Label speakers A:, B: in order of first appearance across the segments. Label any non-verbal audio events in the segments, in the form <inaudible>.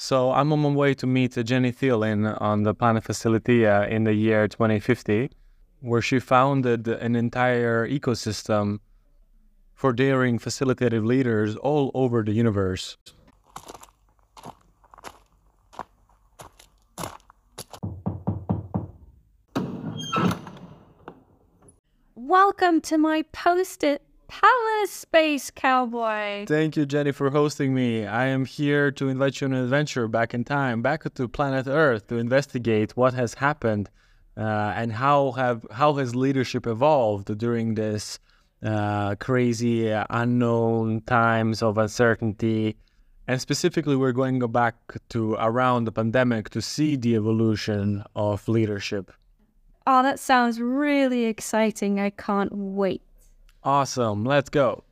A: So I'm on my way to meet Jenny Theolin on the Planet Facilitia uh, in the year 2050, where she founded an entire ecosystem for daring facilitative leaders all over the universe.
B: Welcome to my post-it palace, Space Cowboy.
A: Thank you, Jenny, for hosting me. I am here to invite you on an adventure back in time, back to planet Earth, to investigate what has happened uh, and how have how has leadership evolved during this uh, crazy, uh, unknown times of uncertainty. And specifically, we're going to go back to around the pandemic to see the evolution of leadership.
B: Oh, that sounds really exciting. I can't wait.
A: Awesome. Let's go.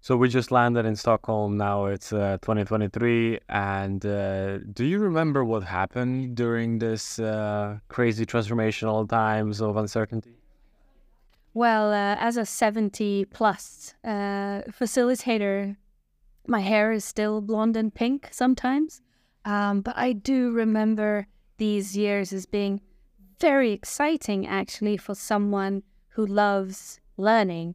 A: So we just landed in Stockholm. Now it's uh, 2023. And uh, do you remember what happened during this uh, crazy transformational times of uncertainty?
B: Well, uh, as a 70 plus uh, facilitator, my hair is still blonde and pink sometimes. Um, but I do remember these years as being very exciting, actually, for someone who loves learning.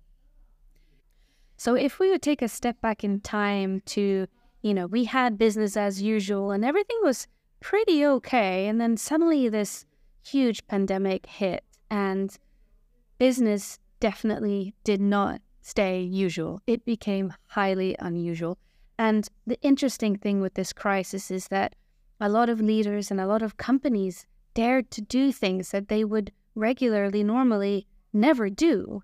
B: So, if we would take a step back in time to, you know, we had business as usual and everything was pretty okay. And then suddenly this huge pandemic hit and business definitely did not stay usual. It became highly unusual. And the interesting thing with this crisis is that a lot of leaders and a lot of companies dared to do things that they would regularly, normally never do.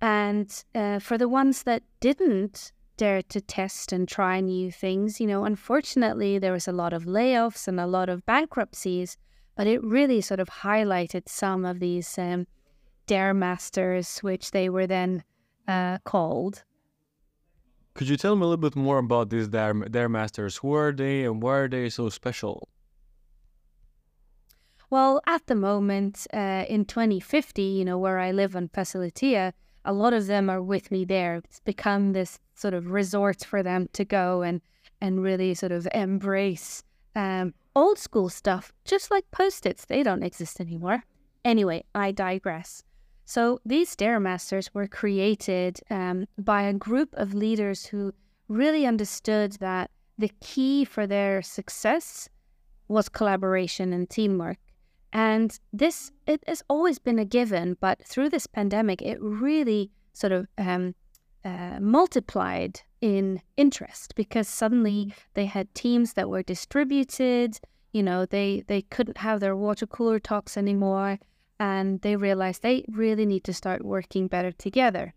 B: And uh, for the ones that didn't dare to test and try new things, you know, unfortunately, there was a lot of layoffs and a lot of bankruptcies, but it really sort of highlighted some of these um, Dare Masters, which they were then uh, called.
A: Could you tell me a little bit more about these Dare, Dare Masters? Who are they and why are they so special?
B: Well, at the moment, uh, in 2050, you know, where I live on Facilitia, a lot of them are with me there. It's become this sort of resort for them to go and and really sort of embrace um, old school stuff, just like post-its. They don't exist anymore. Anyway, I digress. So these Dare Masters were created um, by a group of leaders who really understood that the key for their success was collaboration and teamwork. And this it has always been a given, but through this pandemic, it really sort of um, uh, multiplied in interest because suddenly they had teams that were distributed. You know, they they couldn't have their water cooler talks anymore and they realized they really need to start working better together.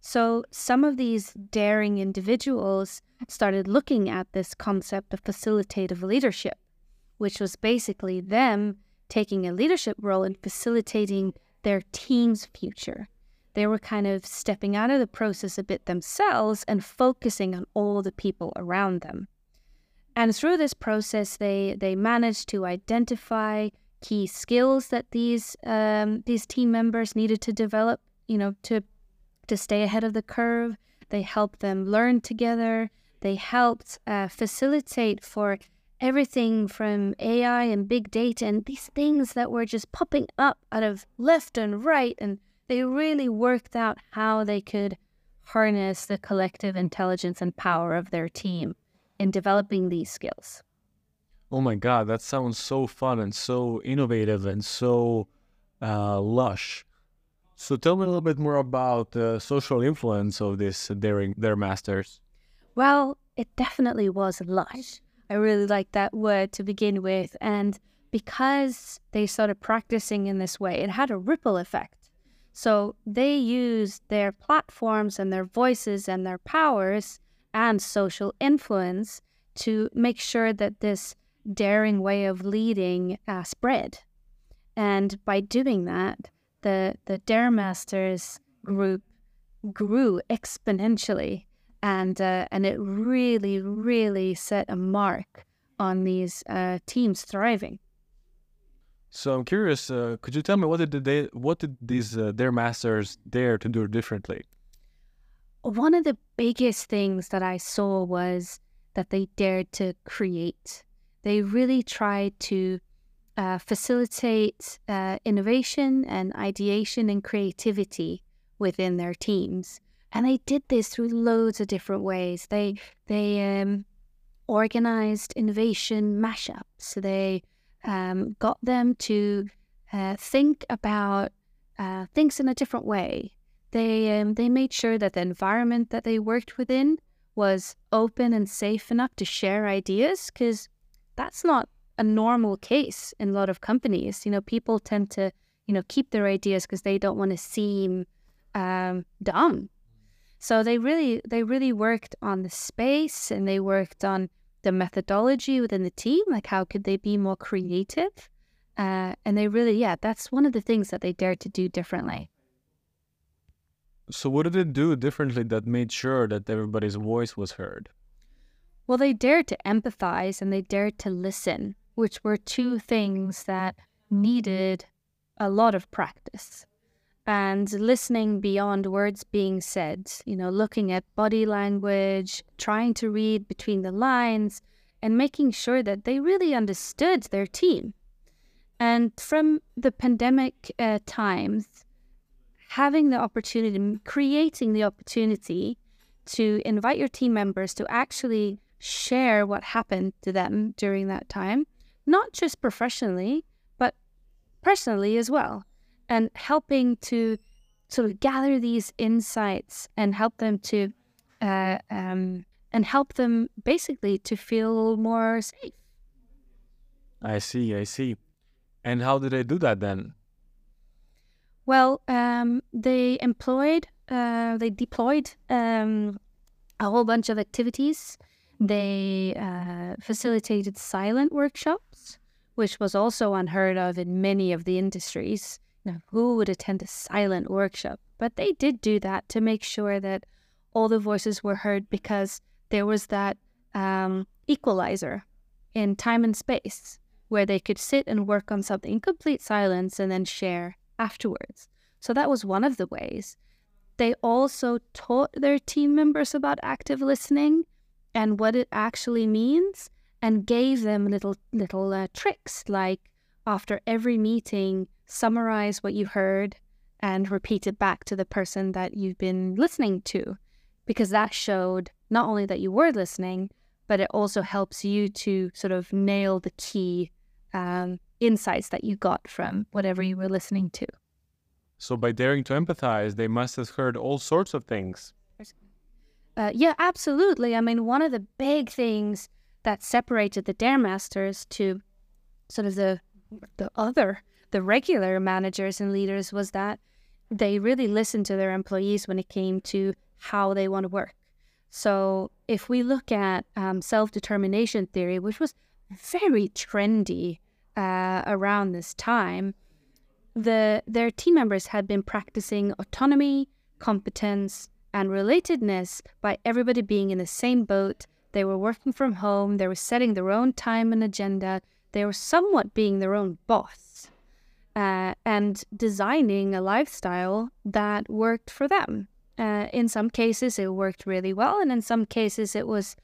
B: So some of these daring individuals started looking at this concept of facilitative leadership, which was basically them taking a leadership role in facilitating their team's future. They were kind of stepping out of the process a bit themselves and focusing on all the people around them. And through this process, they, they managed to identify key skills that these um, these team members needed to develop, you know, to to stay ahead of the curve. They helped them learn together. They helped uh, facilitate for everything from AI and big data and these things that were just popping up out of left and right. And they really worked out how they could harness the collective intelligence and power of their team in developing these skills.
A: Oh my God, that sounds so fun and so innovative and so uh, lush. So tell me a little bit more about the social influence of this daring Dare Masters.
B: Well, it definitely was lush. I really like that word to begin with, and because they started practicing in this way, it had a ripple effect. So they used their platforms and their voices and their powers and social influence to make sure that this daring way of leading uh, spread. And by doing that, the, the Dare Masters group grew exponentially. And, uh, and it really, really set a mark on these uh, teams thriving.
A: So I'm curious. Uh, could you tell me what did they, what did these uh, Dare masters dare to do differently?
B: One of the biggest things that I saw was that they dared to create. They really tried to uh, facilitate uh, innovation and ideation and creativity within their teams. And they did this through loads of different ways. They they um, organized innovation mashups. They um, got them to uh, think about uh, things in a different way. They um, they made sure that the environment that they worked within was open and safe enough to share ideas because that's not a normal case in a lot of companies. You know, people tend to you know keep their ideas because they don't want to seem um, dumb. So they really they really worked on the space and they worked on the methodology within the team, like how could they be more creative? Uh, and they really, yeah, that's one of the things that they dared to do differently.
A: So, what did it do differently that made sure that everybody's voice was heard?
B: Well, they dared to empathize and they dared to listen, which were two things that needed a lot of practice. And listening beyond words being said, you know, looking at body language, trying to read between the lines, and making sure that they really understood their team. And from the pandemic uh, times, having the opportunity, creating the opportunity to invite your team members to actually share what happened to them during that time, not just professionally, but personally as well, and helping to sort of gather these insights and help them to, uh, um, and help them basically to feel more safe.
A: I see, I see. And how did they do that then?
B: Well, um, they employed, uh, they deployed um, a whole bunch of activities. They uh, facilitated silent workshops, which was also unheard of in many of the industries. Now, who would attend a silent workshop? But they did do that to make sure that all the voices were heard because there was that um, equalizer in time and space where they could sit and work on something in complete silence and then share afterwards. So that was one of the ways. They also taught their team members about active listening and what it actually means and gave them little little uh, tricks like after every meeting summarize what you heard and repeat it back to the person that you've been listening to because that showed not only that you were listening but it also helps you to sort of nail the key um, insights that you got from whatever you were listening to.
A: So, by daring to empathize, they must have heard all sorts of things.
B: Uh, yeah, absolutely. I mean, one of the big things that separated the Dare Masters to sort of the the other, the regular managers and leaders was that they really listened to their employees when it came to how they want to work. So, if we look at um, self determination theory, which was very trendy uh, around this time, the their team members had been practicing autonomy, competence, and relatedness by everybody being in the same boat. They were working from home. They were setting their own time and agenda. They were somewhat being their own boss uh, and designing a lifestyle that worked for them. Uh, in some cases, it worked really well, and in some cases, it was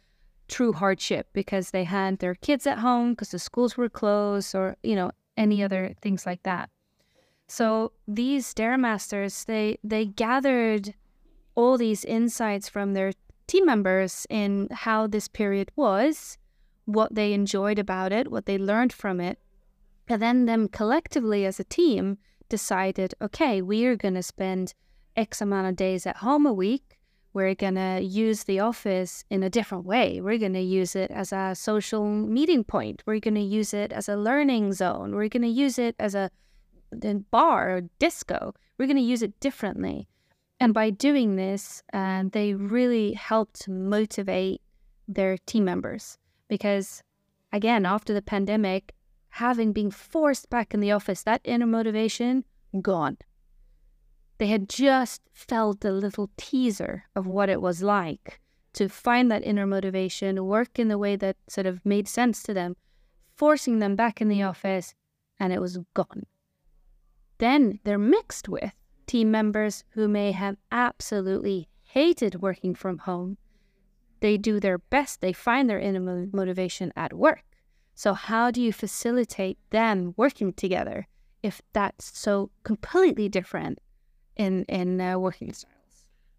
B: true hardship because they had their kids at home because the schools were closed or, you know, any other things like that. So these Dare Masters, they they gathered all these insights from their team members in how this period was, what they enjoyed about it, what they learned from it, and then them collectively as a team decided, okay, we are going to spend X amount of days at home a week we're going to use the office in a different way. We're going to use it as a social meeting point. We're going to use it as a learning zone. We're going to use it as a, bar or disco. We're going to use it differently. And by doing this, uh, they really helped motivate their team members because, again, after the pandemic, having been forced back in the office, that inner motivation gone. They had just felt a little teaser of what it was like to find that inner motivation, work in the way that sort of made sense to them, forcing them back in the office and it was gone. Then they're mixed with team members who may have absolutely hated working from home. They do their best, they find their inner motivation at work. So, how do you facilitate them working together if that's so completely different in, in uh, working styles?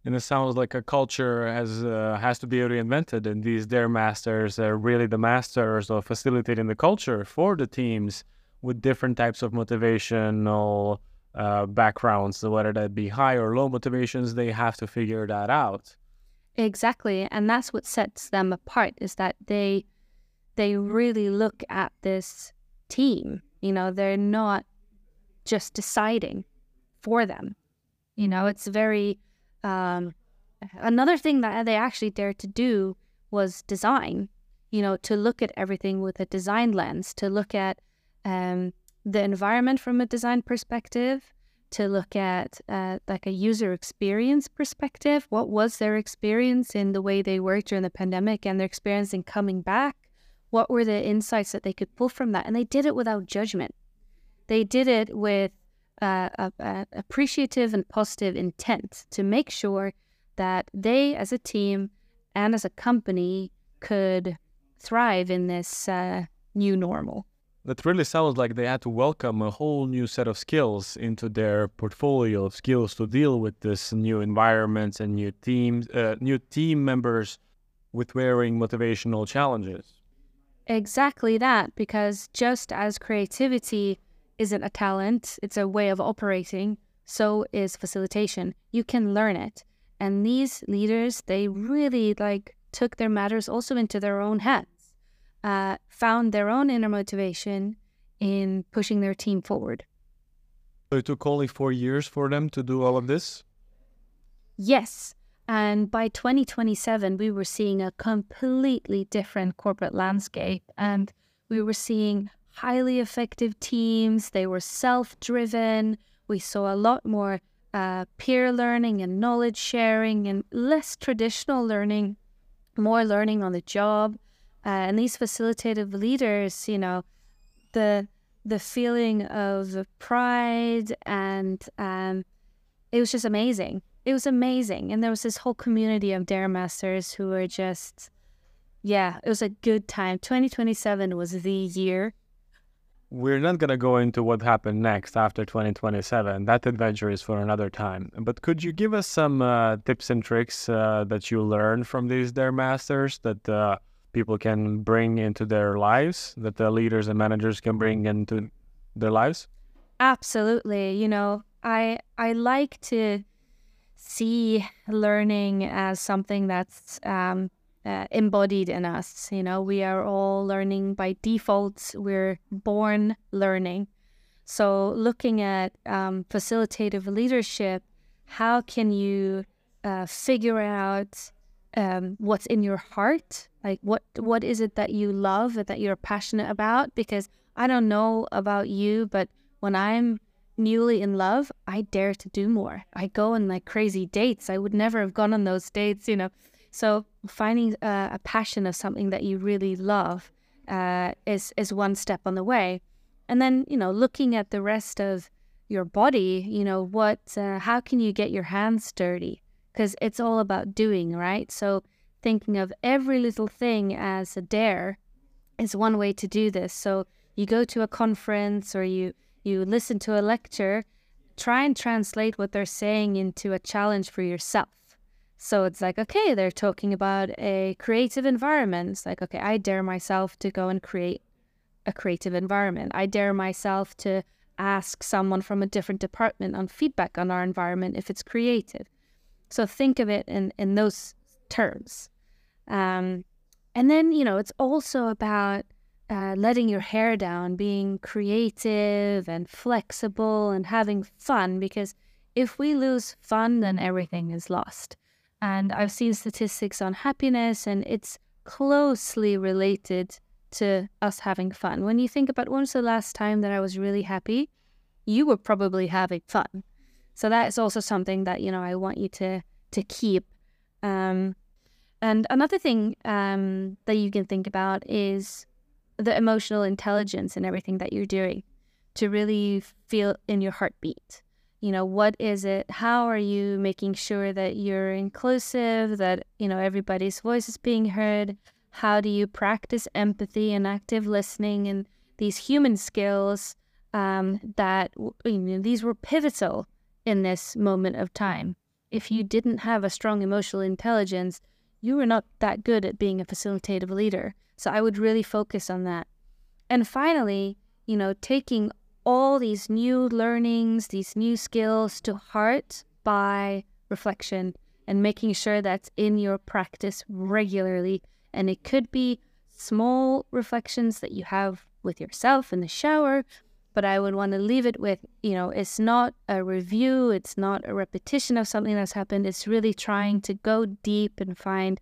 A: And it sounds like a culture has uh, has to be reinvented, and these Dare Masters are really the masters of facilitating the culture for the teams with different types of motivational uh, backgrounds. Whether that be high or low motivations, they have to figure that out.
B: Exactly, and that's what sets them apart is that they they really look at this team. You know, they're not just deciding for them. You know, it's very um, another thing that they actually dared to do was design, you know, to look at everything with a design lens, to look at um, the environment from a design perspective, to look at uh, like a user experience perspective. What was their experience in the way they worked during the pandemic and their experience in coming back? What were the insights that they could pull from that? And they did it without judgment. They did it with uh, a, a appreciative and positive intent to make sure that they, as a team and as a company, could thrive in this uh, new normal.
A: That really sounds like they had to welcome a whole new set of skills into their portfolio of skills to deal with this new environment and new teams, uh, new team members with varying motivational challenges.
B: Exactly that, because just as creativity isn't a talent, it's a way of operating. So is facilitation. You can learn it. And these leaders, they really like took their matters also into their own hands, uh, found their own inner motivation in pushing their team forward.
A: So it took only four years for them to do all of this?
B: Yes. And by 2027, we were seeing a completely different corporate landscape. And we were seeing highly effective teams. They were self driven. We saw a lot more uh, peer learning and knowledge sharing and less traditional learning, more learning on the job. Uh, and these facilitative leaders, you know, the the feeling of pride and um, it was just amazing. It was amazing, and there was this whole community of Dare Masters who were just, yeah, it was a good time. 2027 was the year
A: we're not to go into what happened next after 2027. That adventure is for another time. But could you give us some uh, tips and tricks uh, that you learned from these Dare Masters that uh, people can bring into their lives, that the leaders and managers can bring into their lives?
B: Absolutely. You know, I I like to see learning as something that's um, uh, embodied in us. You know, we are all learning by default. We're born learning. So, looking at um, facilitative leadership, how can you uh, figure out um, what's in your heart? Like, what what is it that you love that you're passionate about? Because I don't know about you, but when I'm newly in love, I dare to do more. I go on like crazy dates. I would never have gone on those dates, you know. So finding a, a passion of something that you really love uh, is is one step on the way, and then you know looking at the rest of your body. You know what? Uh, how can you get your hands dirty? Because it's all about doing, right? So thinking of every little thing as a dare is one way to do this. So you go to a conference or you you listen to a lecture, try and translate what they're saying into a challenge for yourself. So it's like, okay, they're talking about a creative environment. It's like, okay, I dare myself to go and create a creative environment. I dare myself to ask someone from a different department on feedback on our environment if it's creative. So think of it in, in those terms. Um, and then, you know, it's also about uh, letting your hair down, being creative and flexible and having fun, because if we lose fun, then everything is lost. And I've seen statistics on happiness, and it's closely related to us having fun. When you think about when's the last time that I was really happy, you were probably having fun. So that is also something that you know I want you to to keep. Um, and another thing um, that you can think about is the emotional intelligence and everything that you're doing. to really feel in your heartbeat. You know, what is it? How are you making sure that you're inclusive, that, you know, everybody's voice is being heard? How do you practice empathy and active listening and these human skills um, that, you know, these were pivotal in this moment of time. If you didn't have a strong emotional intelligence, you were not that good at being a facilitative leader. So I would really focus on that. And finally, you know, taking all these new learnings, these new skills to heart by reflection and making sure that's in your practice regularly. And it could be small reflections that you have with yourself in the shower, but I would want to leave it with, you know, it's not a review, it's not a repetition of something that's happened. It's really trying to go deep and find,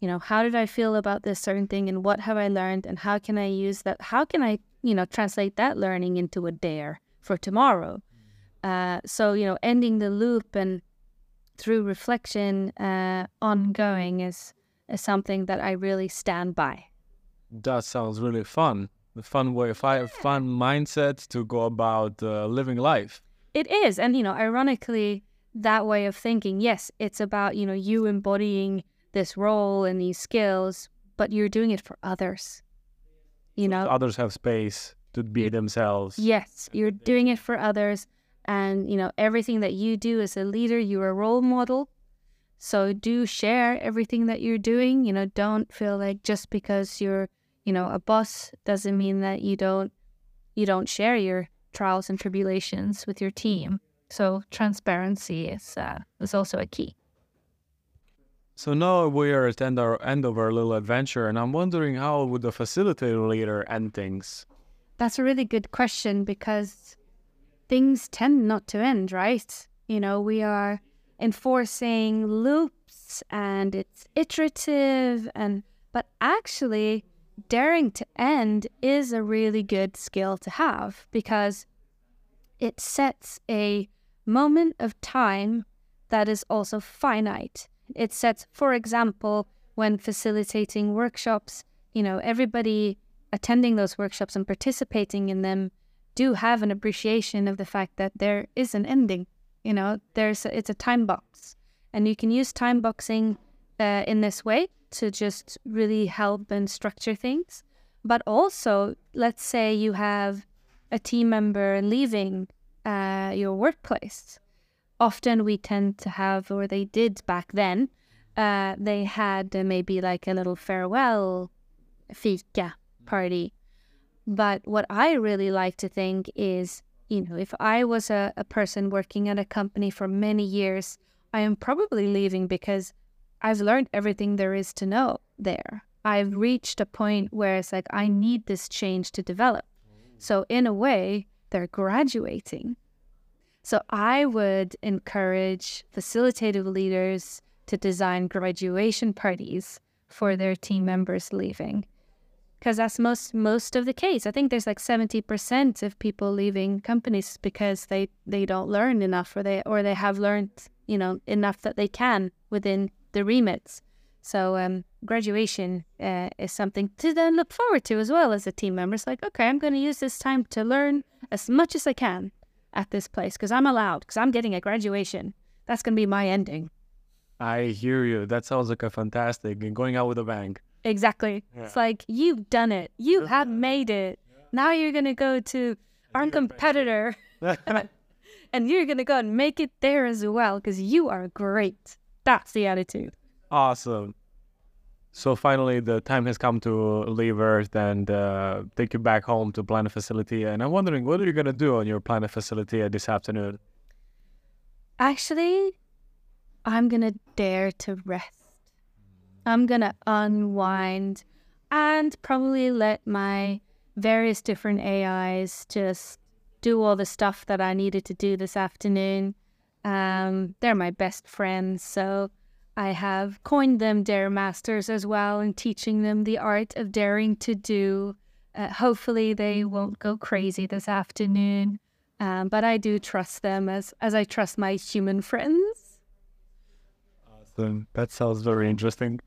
B: you know, how did I feel about this certain thing and what have I learned and how can I use that? How can I, you know, translate that learning into a dare for tomorrow? Uh, so, you know, ending the loop and through reflection uh, ongoing is, is something that I really stand by.
A: That sounds really fun. The fun way, fun mindset to go about uh, living life.
B: It is, and you know, ironically, that way of thinking, yes, it's about you know you embodying this role and these skills, but you're doing it for others. You know,
A: others have space to be themselves.
B: Yes, you're doing it for others, and you know everything that you do as a leader, you're a role model. So do share everything that you're doing. You know, don't feel like just because you're you know a boss doesn't mean that you don't you don't share your trials and tribulations with your team. So transparency is uh, is also a key.
A: So now we are at end our end of our little adventure and i'm wondering how would the facilitator leader end things?
B: That's a really good question because things tend not to end right? You know we are enforcing loops and it's iterative and but actually daring to end is a really good skill to have because it sets a moment of time that is also finite. It sets, for example, when facilitating workshops, you know, everybody attending those workshops and participating in them do have an appreciation of the fact that there is an ending. You know, there's a, it's a time box, and you can use time boxing uh, in this way to just really help and structure things. But also, let's say you have a team member leaving uh, your workplace. Often we tend to have, or they did back then, uh, they had uh, maybe like a little farewell fika party. But what I really like to think is, you know, if I was a, a person working at a company for many years, I am probably leaving because I've learned everything there is to know there. I've reached a point where it's like, I need this change to develop. So, in a way, they're graduating. So, I would encourage facilitative leaders to design graduation parties for their team members leaving. Because that's most most of the case. I think there's like 70% of people leaving companies because they, they don't learn enough or they or they have learned, you know, enough that they can within the remits. So um, graduation uh, is something to then look forward to as well as a team member. It's like, okay, I'm going to use this time to learn as much as I can at this place because I'm allowed because I'm getting a graduation. That's going to be my ending.
A: I hear you. That sounds like a fantastic and going out with a bang.
B: Exactly. Yeah. It's like you've done it. You have made it. Yeah. Now you're going to go to our competitor <laughs> <laughs> and you're going to go and make it there as well because you are great. That's the attitude.
A: Awesome. So finally, the time has come to leave Earth and uh, take you back home to Planet Facilitia. And I'm wondering, what are you going to do on your Planet Facilitia this afternoon?
B: Actually, I'm going to dare to rest. I'm going to unwind and probably let my various different AIs just do all the stuff that I needed to do this afternoon. Um, they're my best friends, so I have coined them Dare Masters as well and teaching them the art of daring to do. Uh, hopefully, they won't go crazy this afternoon, um, but I do trust them as as I trust my human friends.
A: Awesome. That sounds very interesting.